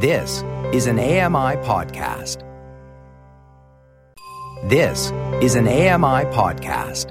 This is an AMI podcast. This is an AMI podcast.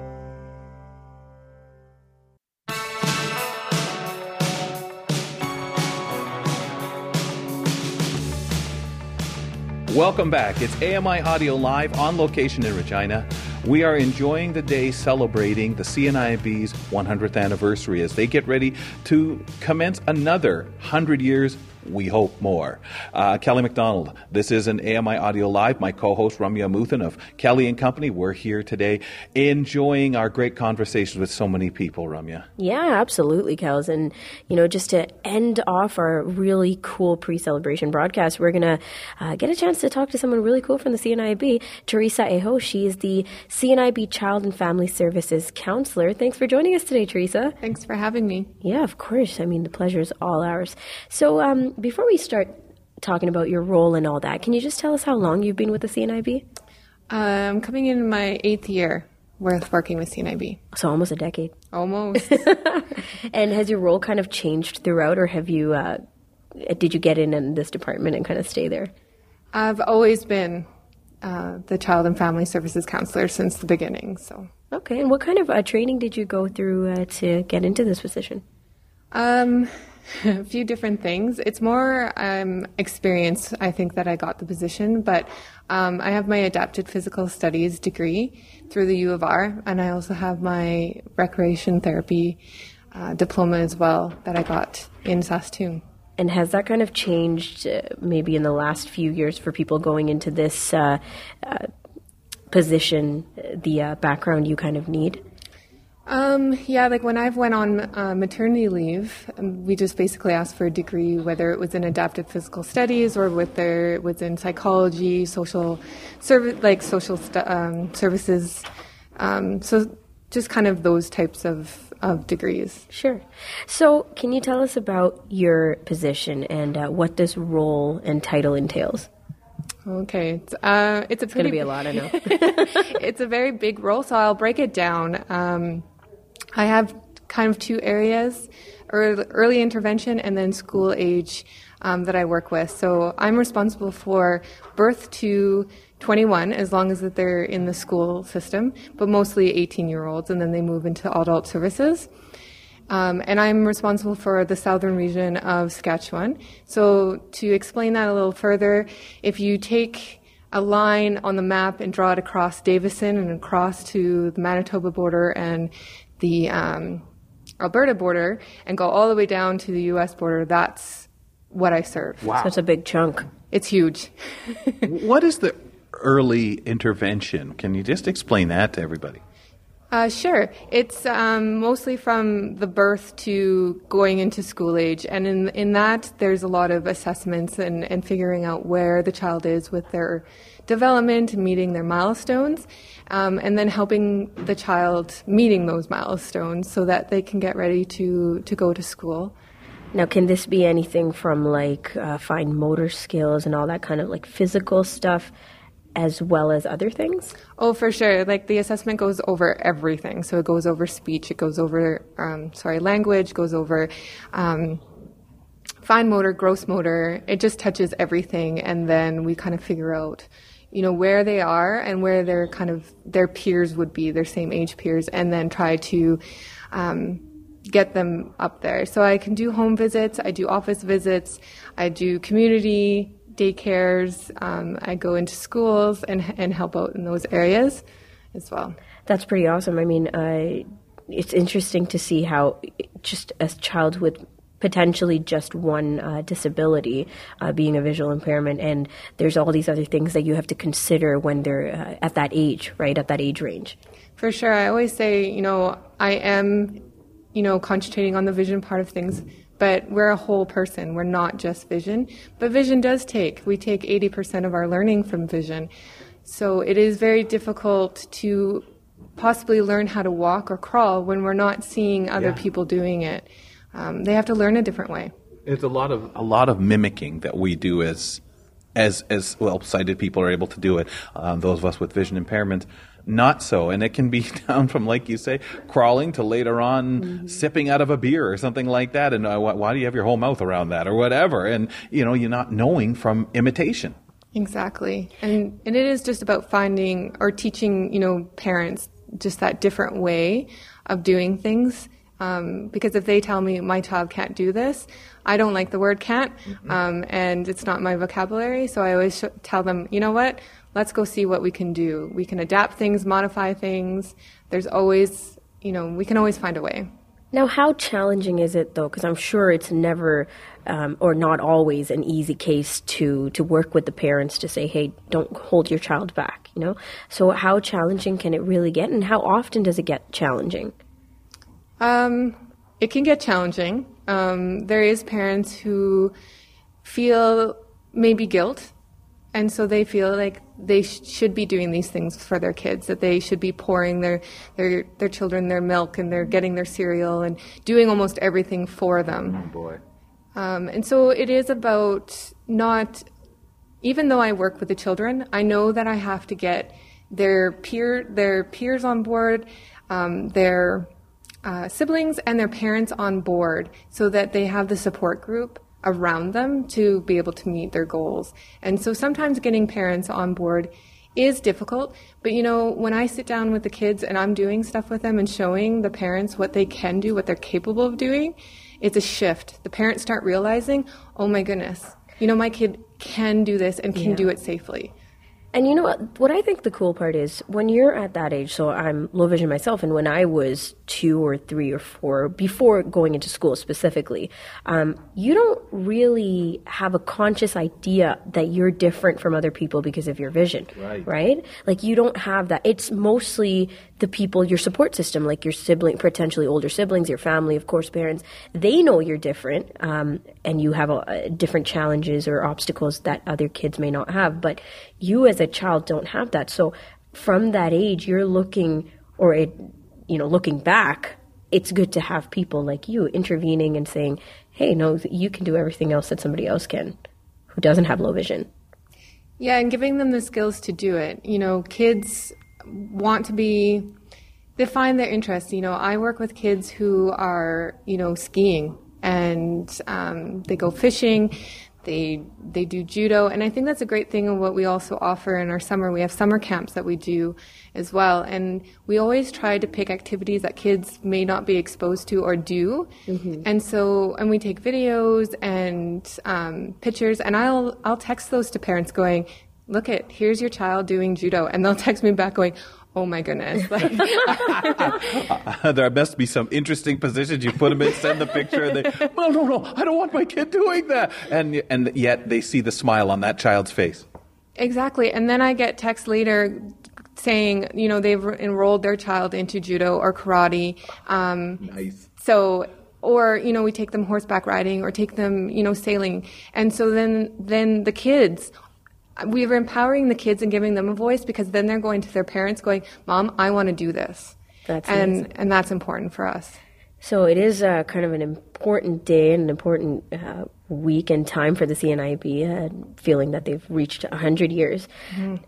Welcome back. It's AMI Audio Live on location in Regina. We are enjoying the day celebrating the CNIB's 100th anniversary as they get ready to commence another 100 years we hope more. Uh, Kelly McDonald, this is an AMI Audio Live. My co-host Ramya Muthan of Kelly and Company. We're here today enjoying our great conversations with so many people, Ramya. Yeah, absolutely, Kels. And, you know, just to end off our really cool pre-celebration broadcast, we're going to uh, get a chance to talk to someone really cool from the CNIB, Teresa Aho. She is the CNIB Child and Family Services Counselor. Thanks for joining us today, Teresa. Thanks for having me. Yeah, of course. I mean, the pleasure is all ours. So, um, before we start talking about your role and all that, can you just tell us how long you've been with the CNIB? I'm um, coming in my eighth year with working with CNIB. So almost a decade. Almost. and has your role kind of changed throughout, or have you? Uh, did you get in in this department and kind of stay there? I've always been uh, the child and family services counselor since the beginning. So. Okay, and what kind of uh, training did you go through uh, to get into this position? Um, a few different things. It's more um, experience, I think, that I got the position, but um, I have my adapted physical studies degree through the U of R, and I also have my recreation therapy uh, diploma as well that I got in Saskatoon. And has that kind of changed uh, maybe in the last few years for people going into this uh, uh position, the uh, background you kind of need? Um, yeah, like when I've went on uh, maternity leave, um, we just basically asked for a degree, whether it was in adaptive physical studies or whether it was in psychology, social, serv- like social stu- um, services. Um, so just kind of those types of, of degrees. Sure. So can you tell us about your position and uh, what this role and title entails? Okay, it's, uh, it's a pretty. It's gonna be a lot, I know. it's a very big role, so I'll break it down. Um, I have kind of two areas early, intervention and then school age um, that I work with. So I'm responsible for birth to 21 as long as that they're in the school system, but mostly 18 year olds, and then they move into adult services. Um, and I'm responsible for the southern region of Saskatchewan. So to explain that a little further, if you take a line on the map and draw it across Davidson and across to the Manitoba border and the um, Alberta border and go all the way down to the U.S. border, that's what I serve. Wow. So a big chunk. It's huge. what is the early intervention? Can you just explain that to everybody? Uh, sure. It's um, mostly from the birth to going into school age. And in, in that, there's a lot of assessments and, and figuring out where the child is with their development, meeting their milestones, um, and then helping the child meeting those milestones so that they can get ready to, to go to school. Now, can this be anything from like uh, fine motor skills and all that kind of like physical stuff? As well as other things? Oh, for sure. Like the assessment goes over everything. So it goes over speech, it goes over, um, sorry, language, goes over um, fine motor, gross motor. It just touches everything. And then we kind of figure out you know where they are and where their kind of their peers would be, their same age peers, and then try to um, get them up there. So I can do home visits, I do office visits, I do community daycares, um, I go into schools and and help out in those areas as well. That's pretty awesome. I mean, uh, it's interesting to see how just a child with potentially just one uh, disability uh, being a visual impairment and there's all these other things that you have to consider when they're uh, at that age right at that age range for sure i always say you know i am you know concentrating on the vision part of things but we're a whole person. We're not just vision. But vision does take. We take 80% of our learning from vision. So it is very difficult to possibly learn how to walk or crawl when we're not seeing other yeah. people doing it. Um, they have to learn a different way. It's a lot of a lot of mimicking that we do as as as well sighted people are able to do it. Um, those of us with vision impairment, not so. And it can be down from, like you say, crawling to later on Mm-hmm. sipping out of a beer or something like that. And uh, why, why do you have your whole mouth around that or whatever? And, you know, you're not knowing from imitation. Exactly. And and it is just about finding or teaching, you know, parents just that different way of doing things. Um, because if they tell me my child can't do this, I don't like the word can't, um, and it's not my vocabulary. So I always sh- tell them, you know what? Let's go see what we can do. We can adapt things, modify things. There's always, you know, we can always find a way. Now, how challenging is it though? Because I'm sure it's never, um, or not always, an easy case to to work with the parents to say, "Hey, don't hold your child back." You know. So, how challenging can it really get, and how often does it get challenging? Um, it can get challenging. Um, there is parents who feel maybe guilt, and so they feel like they sh- should be doing these things for their kids. That they should be pouring their their their children their milk and they're getting their cereal and doing almost everything for them. Oh Boy. Um, and so it is about not, even though I work with the children, I know that I have to get their peer, their peers on board, um, their uh, siblings and their parents on board, so that they have the support group around them to be able to meet their goals. And so sometimes getting parents on board is difficult, but you know, when I sit down with the kids and I'm doing stuff with them and showing the parents what they can do, what they're capable of doing, it's a shift. The parents start realizing, oh my goodness, you know, my kid can do this and can Yeah. do it safely. And you know what? What I think the cool part is when you're at that age. So I'm low vision myself, and when I was two or three or four, before going into school specifically, um, you don't really have a conscious idea that you're different from other people because of your vision, Right. Right? Like you don't have that. It's mostly the people, your support system, like your sibling, potentially older siblings, your family, of course, parents. They know you're different, um, and you have a, a different challenges or obstacles that other kids may not have. But you, as a child, don't have that. So from that age, you're looking, or it, you know, looking back. It's good to have people like you intervening and saying, "Hey, no, you can do everything else that somebody else can, who doesn't have low vision." Yeah, and giving them the skills to do it. You know, kids want to be, they find their interests. You know, I work with kids who are, you know, skiing and um, they go fishing. They they do judo, and I think that's a great thing. of what we also offer in our summer, we have summer camps that we do as well, and we always try to pick activities that kids may not be exposed to or do. And so, and we take videos and um, pictures, and I'll I'll text those to parents going, "Look at here's your child doing judo," and they'll text me back going. Oh my goodness! Like, there must be some interesting positions you put them in, send the picture, and they, no, no, no, I don't want my kid doing that. And, and yet they see the smile on that child's face. Exactly. And then I get texts later saying, you know, they've enrolled their child into judo or karate. Um, Nice. so, or, you know, we take them horseback riding or take them, you know, sailing. And so then, then the kids, we are empowering the kids and giving them a voice because then they're going to their parents going, Mom, I want to do this. That's and, amazing. and that's important for us. So it is uh, kind of an important day and an important uh, week and time for the CNIB, uh, feeling that they've reached 100 years.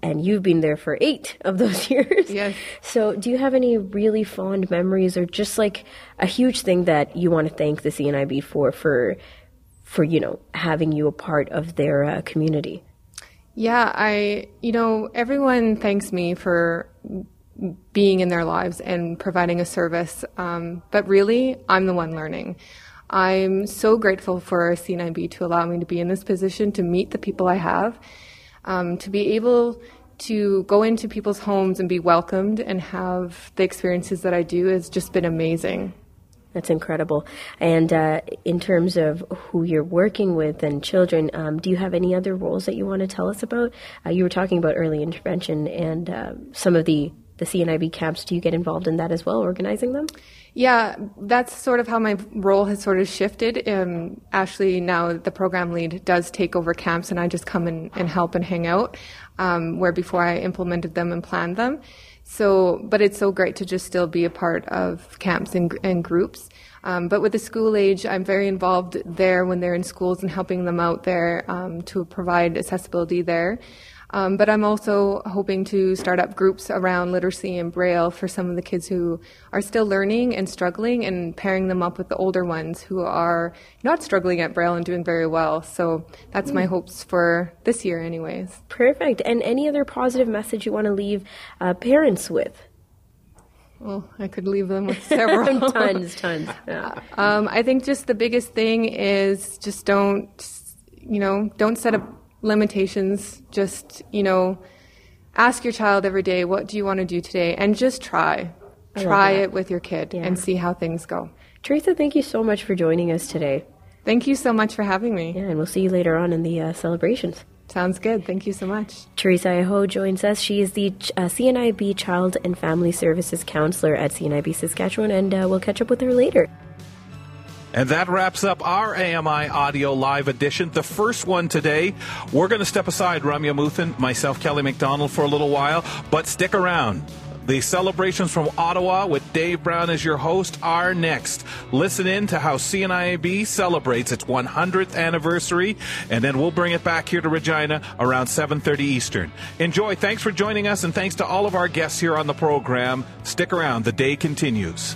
And you've been there for eight of those years. Yes. So do you have any really fond memories or just like a huge thing that you want to thank the CNIB for, for, for you know, having you a part of their uh, community? Yeah, I, you know, everyone thanks me for being in their lives and providing a service. Um, but really, I'm the one learning. I'm so grateful for CNIB to allow me to be in this position to meet the people I have, um, to be able to go into people's homes and be welcomed and have the experiences that I do has just been amazing. That's incredible. And uh, in terms of who you're working with and children, um, do you have any other roles that you want to tell us about? Uh, you were talking about early intervention and uh, some of the, the CNIB camps. Do you get involved in that as well, organizing them? Yeah, that's sort of how my role has sort of shifted. Um, Ashley, now the program lead, does take over camps, and I just come and help and hang out, um, where before I implemented them and planned them. So, but it's so great to just still be a part of camps and, and groups. Um, but with the school age, I'm very involved there when they're in schools and helping them out there um, to provide accessibility there. Um, but I'm also hoping to start up groups around literacy and Braille for some of the kids who are still learning and struggling and pairing them up with the older ones who are not struggling at Braille and doing very well. So that's my hopes for this year, anyways. Perfect. And any other positive message you want to leave uh, parents with? Well, I could leave them with several. tons, tons. Yeah. Um, I think just the biggest thing is just don't, you know, don't set up limitations. Just, you know, ask your child every day, what do you want to do today? And just try. I Try it with your kid Yeah. and see how things go. Teresa, thank you so much for joining us today. Thank you so much for having me. Yeah, and we'll see you later on in the uh, celebrations. Sounds good. Thank you so much. Teresa Iho joins us. She is the uh, CNIB Child and Family Services Counselor at CNIB Saskatchewan, and uh, we'll catch up with her later. And that wraps up our AMI Audio Live edition, the first one today. We're going to step aside, Ramya Muthan, myself, Kelly McDonald, for a little while, but stick around. The celebrations from Ottawa with Dave Brown as your host are next. Listen in to how CNIB celebrates its 100th anniversary, and then we'll bring it back here to Regina around 7:30 Eastern. Enjoy. Thanks for joining us, and thanks to all of our guests here on the program. Stick around. The day continues.